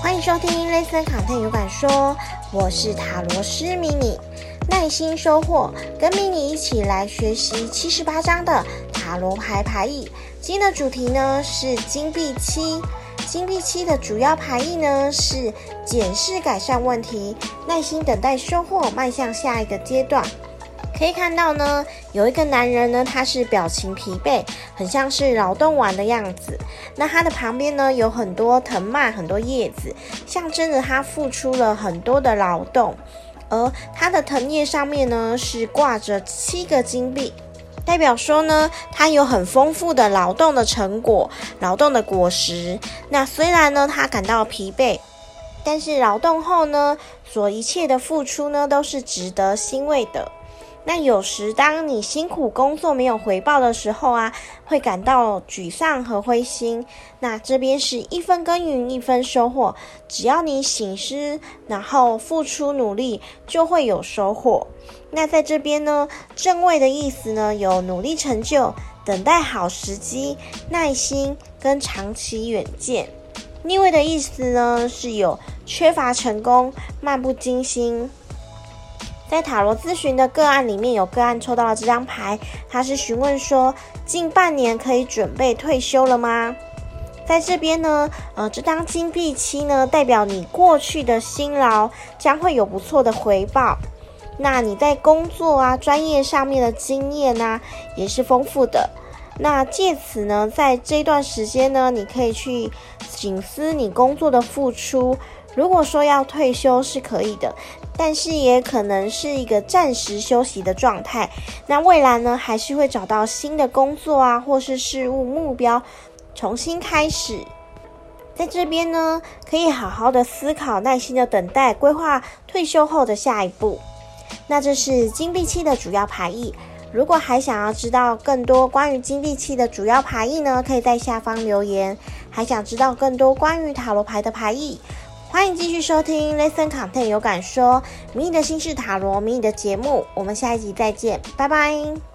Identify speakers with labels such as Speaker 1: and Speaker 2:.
Speaker 1: 欢迎收听《ListenContent 有感说》，我是塔罗师迷你，耐心收获，跟迷你一起来学习七十八章的塔罗牌牌意。今天的主题呢是金币七，金币七的主要牌意呢是检视改善问题，耐心等待收获，迈向下一个阶段。可以看到呢，有一个男人呢，他是表情疲惫，很像是劳动完的样子。那他的旁边呢，有很多藤蔓，很多叶子，象征着他付出了很多的劳动。而他的藤叶上面呢，是挂着七个金币，代表说呢，他有很丰富的劳动的成果，劳动的果实。那虽然呢，他感到疲惫，但是劳动后呢，所一切的付出呢，都是值得欣慰的。那有时，当你辛苦工作没有回报的时候啊，会感到沮丧和灰心。那这边是一分耕耘一分收获，只要你醒思，然后付出努力，就会有收获。那在这边呢，正位的意思呢，有努力成就、等待好时机、耐心跟长期远见。逆位的意思呢，是有缺乏成功、漫不经心。在塔罗咨询的个案里面，有个案抽到了这张牌，他是询问说，近半年可以准备退休了吗？在这边呢，呃，这张金币七呢，代表你过去的辛劳将会有不错的回报。那你在工作啊、专业上面的经验呢，也是丰富的。那借此呢，在这段时间呢，你可以去警思你工作的付出。如果说要退休是可以的，但是也可能是一个暂时休息的状态。那未来呢，还是会找到新的工作啊，或是事务目标，重新开始。在这边呢，可以好好的思考，耐心的等待，规划退休后的下一步。那这是金币七的主要牌意。如果还想要知道更多关于金币器的主要牌意呢，可以在下方留言。还想知道更多关于塔罗牌的牌意？欢迎继续收听 ListenContent 有感说迷你的心事塔罗迷你的节目，我们下一集再见，拜拜。